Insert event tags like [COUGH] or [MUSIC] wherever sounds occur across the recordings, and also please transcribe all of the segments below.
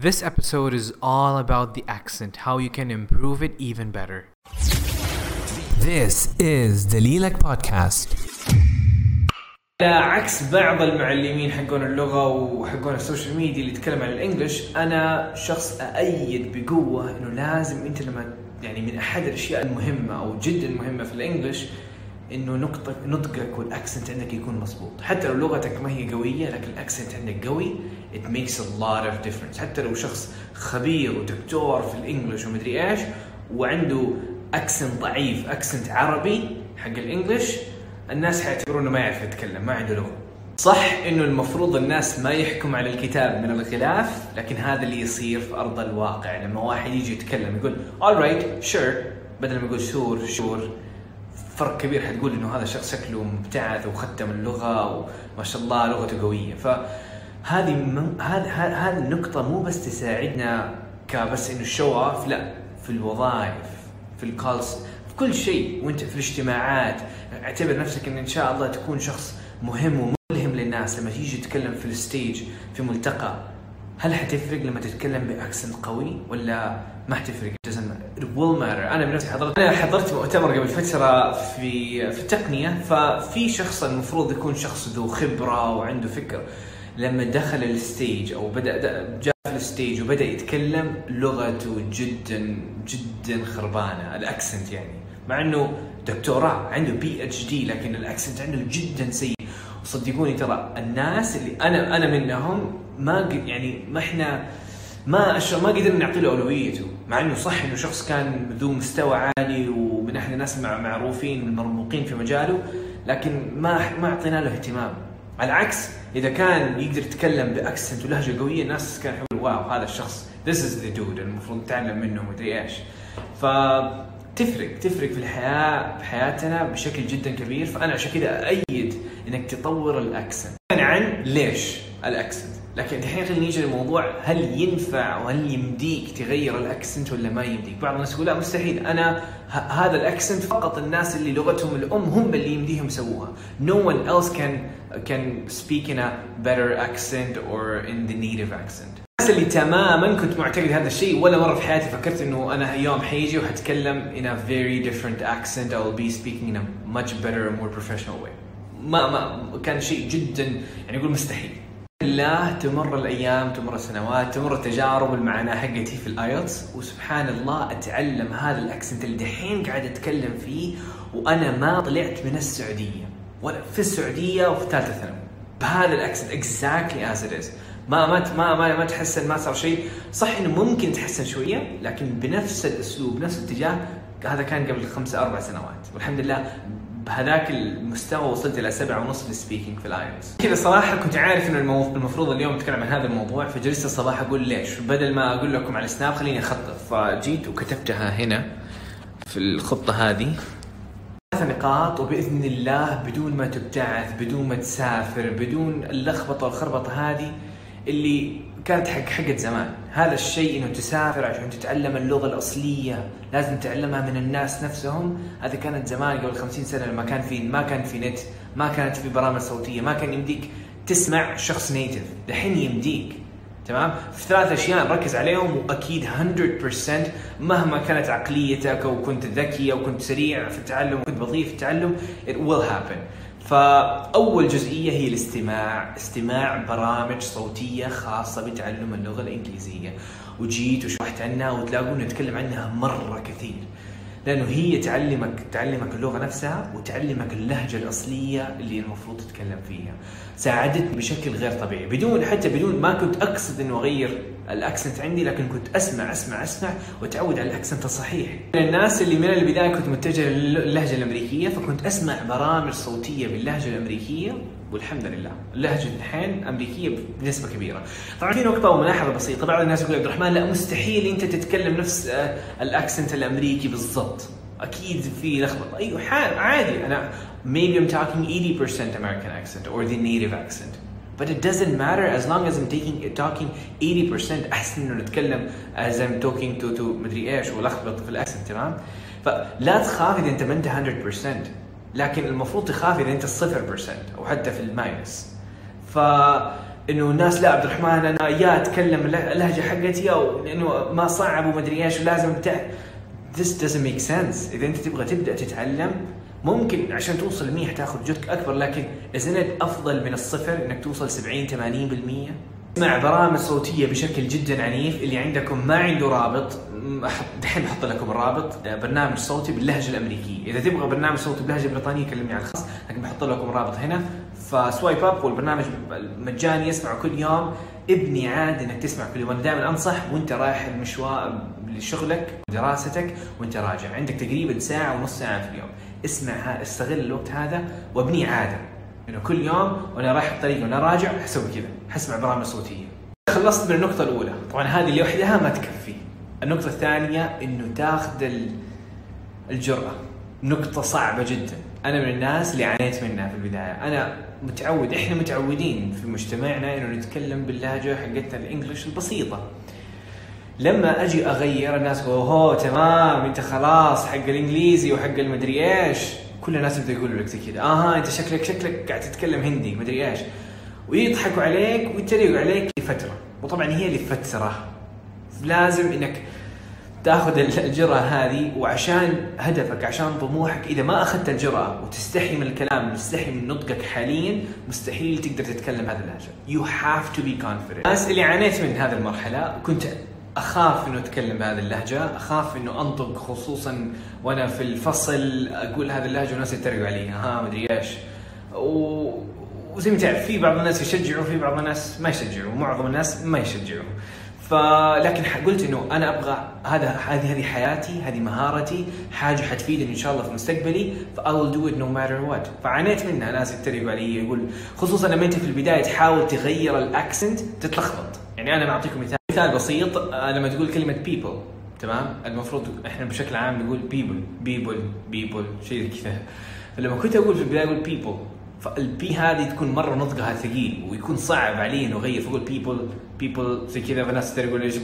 This episode is all about the accent, how you can improve it even better. This is دليلك بودكاست على عكس بعض المعلمين حقون اللغة وحقون ال social media اللي يتكلم عن ال English أنا شخص أأيد بقوة إنه لازم أنت لما يعني من أحد الأشياء المهمة أو جدا مهمة في ال English إنه نقطة نطقك وال accent عندك يكون مظبوط حتى لو لغتك ما هي قوية لكن ال accent عندك قوي it makes a lot of difference. حتى لو شخص خبير ودكتور في ال English ومدري إيش وعنده accent ضعيف accent عربي حق ال English الناس حيعتبرونه ما يعرف يتكلم ما عنده لغة. صح إنه المفروض الناس ما يحكم على الكتاب من الغلاف لكن هذا اللي يصير في أرض الواقع لما واحد يجي يتكلم يقول alright sure. بدل ما يقول شور شور فرق كبير حتقول إنه هذا شخص شكله مبتعث وختم اللغة وما شاء الله لغته قوية. فهذه من هذه هذه النقطة مو بس تساعدنا كبس إنه ال show off لا في الوظائف في ال calls في كل شيء. وأنت في الاجتماعات. اعتبر نفسك إن إن شاء الله تكون شخص مهم وملهم للناس. لما تيجي تتكلم في ال stage في ملتقى هل حتفرق لما تتكلم ب accent قوي ولا ما حتفرق؟ Will matter. أنا بنفسي حضرت أنا حضرت مؤتمر قبل فترة في في التقنية. ففي شخص المفروض يكون شخص ذو خبرة وعنده فكر. لما دخل ال stage أو بدا جاء في ال stage وبدأ يتكلم لغته جدا جدا خربانة. ال accent يعني. مع إنه دكتوراه عنده PhD لكن ال accent عنده جدا سيء. وصدقوني ترى الناس اللي أنا أنا منهم ما يعني ما إحنا ما ما قدرنا نعطي له أولويته. مع إنه صح إنه شخص كان ذو مستوى عالي ومن أحد الناس معروفين المرموقين في مجاله لكن ما ما أعطينا له اهتمام. على العكس إذا كان يقدر يتكلم ب accent ولهجة قوية الناس كانوا يقولوا wow هذا الشخص this is the dude. المفروض نتعلم منه مدري إيش. ف تفرق تفرق في الحياة في حياتنا بشكل جدا كبير. فأنا عشان كذا ايد إنك تطور ال accent. عن ليش؟ ال accent لكن الحين خلينا نيجي للموضوع هل ينفع وهل يمديك تغير ال accent ولا ما يمديك؟ بعض الناس يقول لا مستحيل أنا هذا ال accent فقط الناس اللي لغتهم الأم هم اللي يمديهم يسووها. No one else can can speak in a better accent or in the native accent. الناس اللي تماما كنت معتقد هذا الشيء ولا مرة في حياتي فكرت إنه أنا يوم حيجي وحتكلم in a very different accent I will be speaking in a much better more professional way. ما ما كان شيء جدا يعني يقول مستحيل. الله تمر الأيام تمر السنوات تمر التجارب المعاناه حقتي في ال IELTS وسبحان الله أتعلم هذا ال accent اللي دحين قاعد أتكلم فيه وأنا ما طلعت من السعودية. ولا في السعودية وفي ثالثة ثانوي. بهذا ال accent exactly as it ما ما ما ما, ما تحسن ما صار شيء. صح إنه ممكن تحسن شوية لكن بنفس الأسلوب نفس الاتجاه هذا كان قبل خمس أربع سنوات. والحمد لله بهذاك المستوى وصلت إلى سبعة ونص في ال speaking في ال IELTS كذا صراحة كنت عارف إنه المو... المفروض اليوم نتكلم عن هذا الموضوع فجلست الصباح أقول ليش؟ بدل ما أقول لكم على السناب خليني أخطط. فجيت وكتبتها هنا في الخطة هذه. ثلاث نقاط وبإذن الله بدون ما تبتعث بدون ما تسافر بدون اللخبطة والخربطة هذه اللي كانت حق حقت زمان. هذا الشيء إنه تسافر عشان تتعلم اللغة الأصلية لازم تتعلمها من الناس نفسهم. هذا كانت زمان قبل 50 سنة لما كان في ما كان في نت ما كانت في برامج صوتية ما كان يمديك تسمع شخص نيتف دحين يمديك. تمام؟ في ثلاث أشياء نركز عليهم وأكيد 100% مهما كانت عقليتك أو كنت ذكي أو كنت سريع في التعلم كنت بطيء في التعلم it will happen. فأول جزئية هي الاستماع. استماع برامج صوتية خاصة بتعلم اللغة الإنجليزية. وجيت وشرحت عنها وتلاقون نتكلم عنها مرة كثير. لأنه هي تعلمك تعلمك اللغة نفسها وتعلمك اللهجة الأصلية اللي المفروض تتكلم فيها. ساعدتني بشكل غير طبيعي. بدون حتى بدون ما كنت أقصد إنه أغير ال accent عندي لكن كنت أسمع أسمع أسمع وأتعود على ال accent الصحيح. الناس اللي من البداية كنت متجه للهجة الأمريكية فكنت أسمع برامج صوتية باللهجة الأمريكية والحمد لله اللهجه الحين أمريكية بنسبة كبيرة. طبعا في نقطة وملاحظة بسيطة بعض الناس يقول عبد الرحمن لا مستحيل أنت تتكلم نفس ال accent الأمريكي بالضبط. أكيد في لخبطة أيوه عادي أنا maybe I'm talking 80% American accent or the native accent. But it doesn't matter as long as I'm taking talking 80% [LAUGHS] أحسن إنه نتكلم as I'm talking to to مدري إيش ولخبط في ال accent تمام؟ فلا تخاف إذا أنت ما أنت 100% لكن المفروض تخاف إذا أنت 0% أو حتى في ال minus. ف إنه الناس لا عبد الرحمن أنا يا أتكلم الل- اللهجه حقتي أو لأنه ما صعب ومدري إيش ولازم تع... This doesn't make sense إذا أنت تبغى تبدأ تتعلم ممكن عشان توصل 100 حتاخذ جهدك أكبر لكن it أفضل من الصفر إنك توصل 70 80% اسمع برامج صوتية بشكل جدا عنيف اللي عندكم ما عنده رابط دحين بحط لكم الرابط برنامج صوتي باللهجة الأمريكية. إذا تبغى برنامج صوتي باللهجه البريطانيه كلمني على الخاص لكن بحط لكم رابط هنا. فسوايب اب والبرنامج مجاني يسمع كل يوم. ابني عاد إنك تسمع كل يوم. أنا دائما أنصح وأنت رايح المشوار لشغلك ودراستك وأنت راجع. عندك تقريبا ساعة ونص ساعة في اليوم. اسمع استغل الوقت هذا وابني عادة. إنه كل يوم وأنا رايح الطريق وأنا راجع حسوي كذا حسمع برامج صوتية. خلصت من النقطة الأولى. طبعا هذه لوحدها ما تكفي. النقطة الثانية إنه تاخذ ال- الجرأة. نقطة صعبة جدا. أنا من الناس اللي عانيت منها في البداية. أنا متعود إحنا متعودين في مجتمعنا إنه نتكلم باللهجة حقتنا الإنجليش البسيطة. لما أجي أغير الناس هو تمام أنت خلاص حق الإنجليزي وحق المدري إيش. كل الناس يبدأ يقولوا لك زي كذا. آها أنت شكلك شكلك قاعد تتكلم هندي مدري إيش. ويضحكوا عليك ويتريقوا عليك لفترة. وطبعا هي لفترة. لازم إنك تاخذ الجرأة هذه وعشان هدفك عشان طموحك. إذا ما أخذت الجرأة وتستحي من الكلام وتستحي من نطقك حاليا مستحيل تقدر تتكلم هذه اللهجة. You have to be confident. الناس اللي عانيت من هذه المرحلة كنت أخاف إنه أتكلم بهذه اللهجة، أخاف إنه أنطق خصوصا وأنا في الفصل أقول هذه اللهجة والناس يتريقوا علي ها مدري إيش. و... وزي ما تعرف في بعض الناس يشجعوا في بعض الناس ما يشجعوا ومعظم الناس ما يشجعوا. فلكن قلت إنه أنا أبغى هذا هذه هذه حياتي هذه مهارتي حاجة حتفيدني إن شاء الله في مستقبلي ف I will do it no matter what. فعانيت منها. ناس يتريقوا علي يقول خصوصا لما أنت في البداية تحاول تغير الأكسنت تتلخبط. يعني أنا بعطيكم مثال. مثال بسيط آه، لما تقول كلمة people تمام؟ المفروض إحنا بشكل عام نقول people people people شيء كذا. فلما كنت أقول في البداية أقول people فال P هذه تكون مرة نطقها ثقيل ويكون صعب علي انه اغير فأقول people people زي كذا فالناس تقول ليش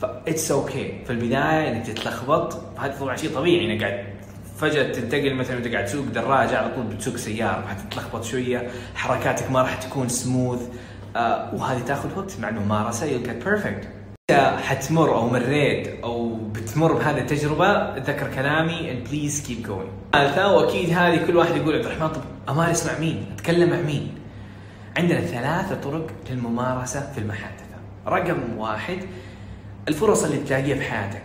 ف it's okay في البداية إنك تتلخبط هذا طبعا شيء طبيعي. انك قاعد فجأة تنتقل مثلا انت قاعد تسوق دراجة على طول بتسوق سيارة حتتلخبط شوية حركاتك ما راح تكون سموث وهذه تاخذ وقت مع الممارسه you'll get perfect إذا حتمر أو مريت أو بتمر بهذه التجربة اتذكر كلامي and please keep going. ثالثا وأكيد هذه كل واحد يقول عبد الرحمن طب امارس مع مين؟ أتكلم مع مين؟ عندنا ثلاثة طرق للممارسة في المحادثة. رقم واحد الفرص اللي تلاقيها في حياتك.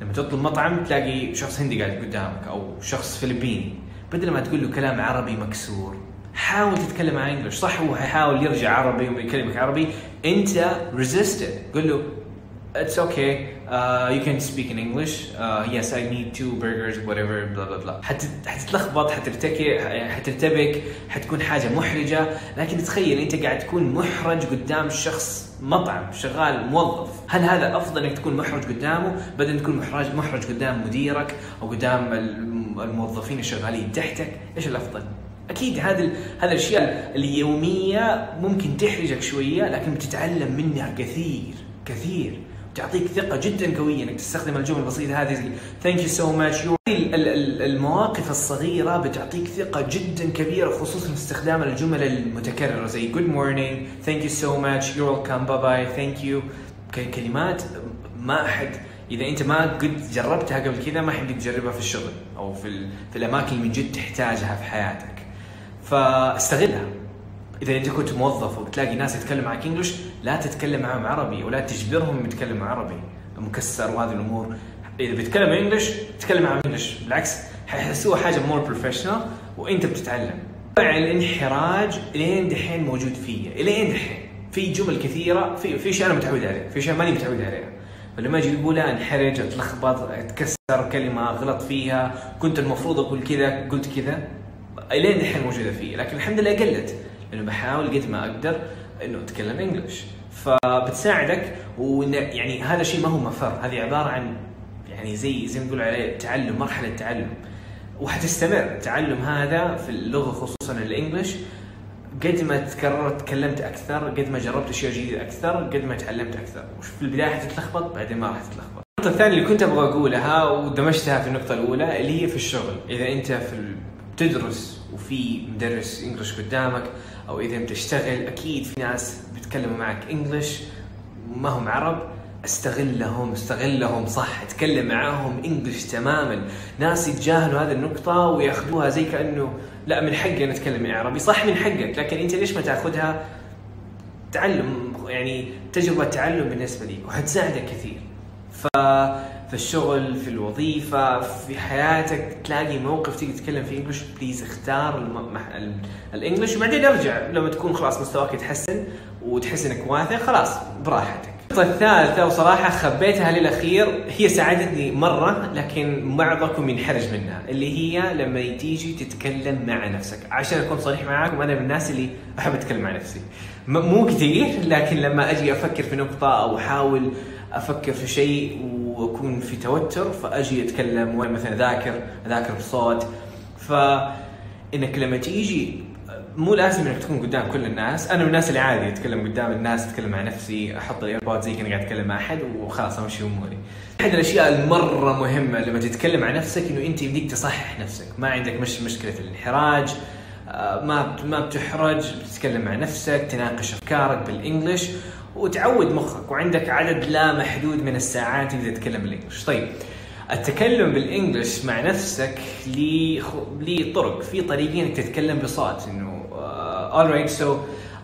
لما تطلب مطعم تلاقي شخص هندي قاعد قدامك أو شخص فلبيني بدل ما تقول له كلام عربي مكسور حاول تتكلم مع إنجلش. صح هو حيحاول يرجع عربي ويكلمك عربي. أنت it قول له uh, you can speak in English. Uh, yes I need two burgers whatever blah blah blah. حت... حتتلخبط حترتكي حترتبك حتكون حاجة محرجة. لكن تخيل أنت قاعد تكون محرج قدام شخص مطعم شغال موظف. هل هذا أفضل إنك تكون محرج قدامه بدل تكون محرج محرج قدام مديرك أو قدام الم- الموظفين الشغالين تحتك؟ إيش الأفضل؟ أكيد هذه هذه الاشياء اليومية ممكن تحرجك شوية لكن بتتعلم منها كثير كثير. تعطيك ثقة جدا قوية إنك تستخدم الجمل البسيطة هذه زي thank you so much المواقف الصغيرة بتعطيك ثقة جدا كبيرة خصوصا في استخدام الجمل المتكررة زي good morning thank you so much you welcome bye bye thank you كلمات ما احد إذا أنت ما قد جربتها قبل كذا ما حد تجربها في الشغل أو في في الأماكن اللي من جد تحتاجها في حياتك. فاستغلها. إذا أنت كنت موظف وبتلاقي ناس يتكلم معك English لا تتكلم معهم عربي ولا تجبرهم يتكلموا عربي. مكسر وهذه الأمور. إذا بيتكلم English تتكلم معهم English بالعكس حيحسوها حاجة more professional وأنت بتتعلم. الانحراج لين دحين موجود فيا. إلين دحين. في جمل كثيرة في في اشياء أنا متعود عليها في اشياء ماني متعود عليها فلما أجي اقولها انحرج أتلخبط أتكسر كلمة غلط فيها. كنت المفروض أقول كذا قلت كذا. الين دحين موجودة فيه لكن الحمد لله قلت لأنه بحاول قد ما أقدر إنه أتكلم إنجلش. فبتساعدك وإن يعني هذا شيء ما هو مفر هذه عبارة عن يعني زي زي ما نقول عليه تعلم مرحلة تعلم. وحتستمر. التعلم هذا في اللغة خصوصا الانجليش قد ما تكررت تكلمت أكثر قد ما جربت أشياء جديدة أكثر قد ما تعلمت أكثر. وش في البداية حتتلخبط بعدين ما راح تتلخبط. النقطة الثانية اللي كنت أبغى أقولها ودمجتها في النقطة الأولى اللي هي في الشغل، إذا أنت في بتدرس وفي مدرس إنجلش قدامك أو إذا بتشتغل أكيد في ناس بيتكلموا معك إنجلش ما هم عرب أستغلهم استغلهم صح أتكلم معاهم إنجلش تماما. ناس يتجاهلوا هذه النقطة ويأخذوها زي كأنه لا من حقي أنا أتكلم عربي. صح من حقك لكن أنت ليش ما تأخذها؟ تعلم يعني تجربة تعلم بالنسبة لي وحتساعدك كثير. ف في الشغل في الوظيفة في حياتك تلاقي موقف تيجي تتكلم فيه انجلش بليز اختار الانجلش وبعدين أرجع لما تكون خلاص مستواك يتحسن وتحس إنك واثق خلاص براحتك. النقطة الثالثة وصراحة خبيتها للأخير هي ساعدتني مرة لكن بعضكم ينحرج منها اللي هي لما تيجي تتكلم مع نفسك. عشان أكون صريح معاكم أنا من الناس اللي أحب أتكلم مع نفسي. مو كثير لكن لما أجي أفكر في نقطة أو أحاول أفكر في شيء واكون في توتر فأجي أتكلم وأنا مثلا ذاكر أذاكر بصوت. فانك لما تيجي مو لازم إنك تكون قدام كل الناس، أنا من الناس اللي عادي أتكلم قدام الناس أتكلم مع نفسي أحط الايربود زي كاني قاعد أتكلم مع أحد وخلاص أمشي أموري. احد الأشياء المرة مهمة لما تتكلم مع نفسك إنه أنت يمديك تصحح نفسك، ما عندك مش مشكلة الانحراج آه، ما ما بتحرج بتتكلم مع نفسك تناقش أفكارك بالانجلش وتعود مخك وعندك عدد لا محدود من الساعات اللي تتكلم بالانجلش طيب التكلم بالانجلش مع نفسك ليه خ- ليه طرق في طريقين إنك تتكلم بصوت إنه uh, alright so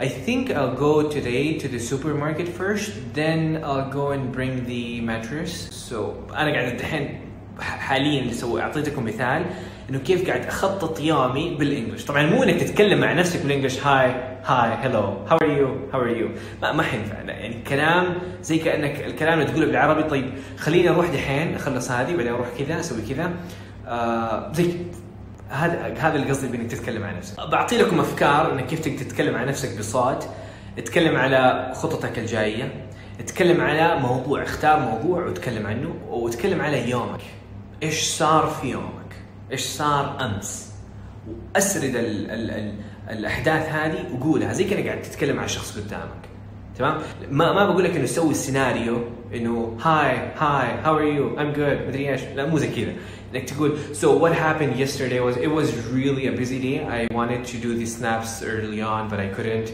I think I'll go today to the supermarket first then I'll go and bring the mattress. So أنا قاعد الحين حاليا سوي أعطيتكم مثال إنه كيف قاعد أخطط يومي بال English طبعا مو إنك تتكلم مع نفسك بال English hi hi hello how how are you ما ما حينفع. يعني كلام زي كأنك الكلام اللي تقوله بالعربي طيب خليني أروح دحين أخلص هذه بعدين أروح كذا أسوي كذا. آه زي هذا هذا اللي قصدي بإنك تتكلم عن نفسك. بعطي لكم أفكار انك كيف تتكلم عن نفسك بصوت. اتكلم على خططك الجاية. اتكلم على موضوع اختار موضوع وتكلم عنه وتكلم على يومك. إيش صار في يومك؟ إيش صار أمس؟ وأسرد ال ال ال الاحداث هذه وقولها زي كانك قاعد تتكلم مع شخص قدامك تمام ما ما بقول لك انه سوي السيناريو انه hi hi how are you I'm good مدري إيش لا مو زي كذا انك تقول so what happened yesterday was it was really a busy day I wanted to do the snaps early on but I couldn't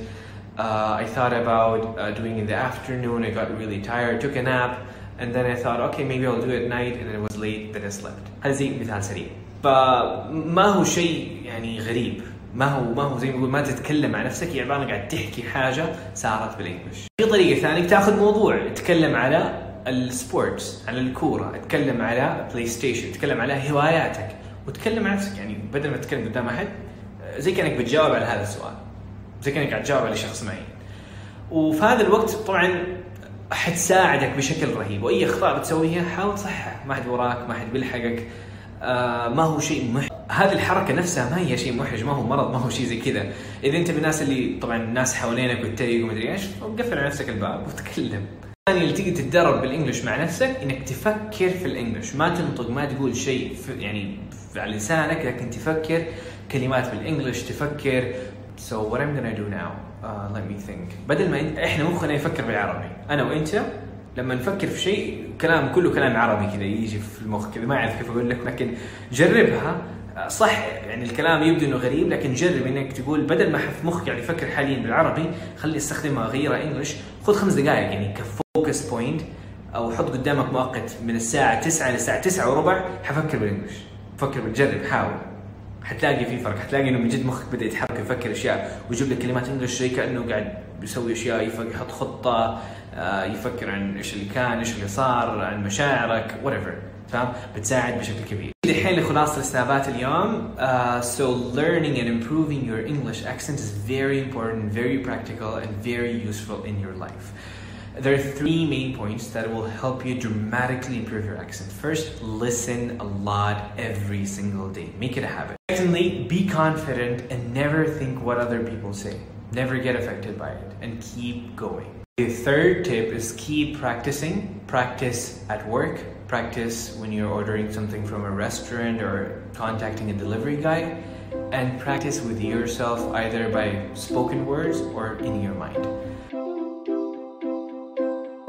uh, I thought about uh, doing in the afternoon I got really tired took a nap and then I thought okay maybe I'll do it at night and it was late then I slept هذا زي مثال سريع فما هو شيء يعني غريب ما هو ما هو زي ما نقول ما تتكلم مع نفسك هي عبارة قاعد تحكي حاجة صارت بال English. في طريقة ثانية تاخذ موضوع تتكلم على ال sports على الكورة، تتكلم على PlayStation، تتكلم على هواياتك وتكلم عن نفسك يعني بدل ما تتكلم قدام أحد زي كأنك بتجاوب على هذا السؤال. زي كأنك قاعد تجاوب على شخص معين. وفي هذا الوقت طبعا حتساعدك بشكل رهيب وأي أخطاء بتسويها حاول تصحح ما حد وراك ما حد بيلحقك ما هو شيء محرج هذه الحركة نفسها ما هي شيء محرج ما هو مرض ما هو شيء زي كذا. إذا أنت من الناس اللي طبعا الناس حوالينك وتتريق ومدري إيش قفل على نفسك الباب وتكلم. الثاني اللي تيجي تتدرب بالانجلش مع نفسك إنك تفكر في الانجلش ما تنطق ما تقول شيء يعني على لسانك لكن تفكر كلمات بال English تفكر. So what I'm gonna do now uh, let me think. بدل ما إحنا مخنا يفكر بالعربي. أنا وأنت لما نفكر في شيء كلام كله كلام عربي كذا يجي في المخ كذا ما أعرف كيف أقول لك لكن جربها. صح يعني الكلام يبدو إنه غريب لكن جرب إنك تقول بدل ما في مخك قاعد يفكر حاليا بالعربي خلي استخدمها غيرها English. خذ خمس دقائق يعني ك focus point أو حط قدامك مؤقت من الساعة 9 للساعه 9 وربع حفكر بالإنجلش. فكر بالجرب حاول. حتلاقي في فرق حتلاقي إنه من جد مخك بدأ يتحرك يفكر أشياء ويجيب لك كلمات إنجلش زي كأنه قاعد بيسوي اشياء يحط خطه آه، يفكر عن إيش اللي كان إيش اللي صار عن مشاعرك whatever فاهم بتساعد بشكل كبير الحين لخلاصة السنابات اليوم uh, so learning and improving your English accent is very important very practical and very useful in your life there are three main points that will help you dramatically improve your accent. First, listen a lot every single day. Make it a habit. Secondly, be confident and never think what other people say. Never get affected by it and keep going. The third tip is keep practicing. Practice at work, practice when you're ordering something from a restaurant or contacting a delivery guy, and practice with yourself either by spoken words or in your mind.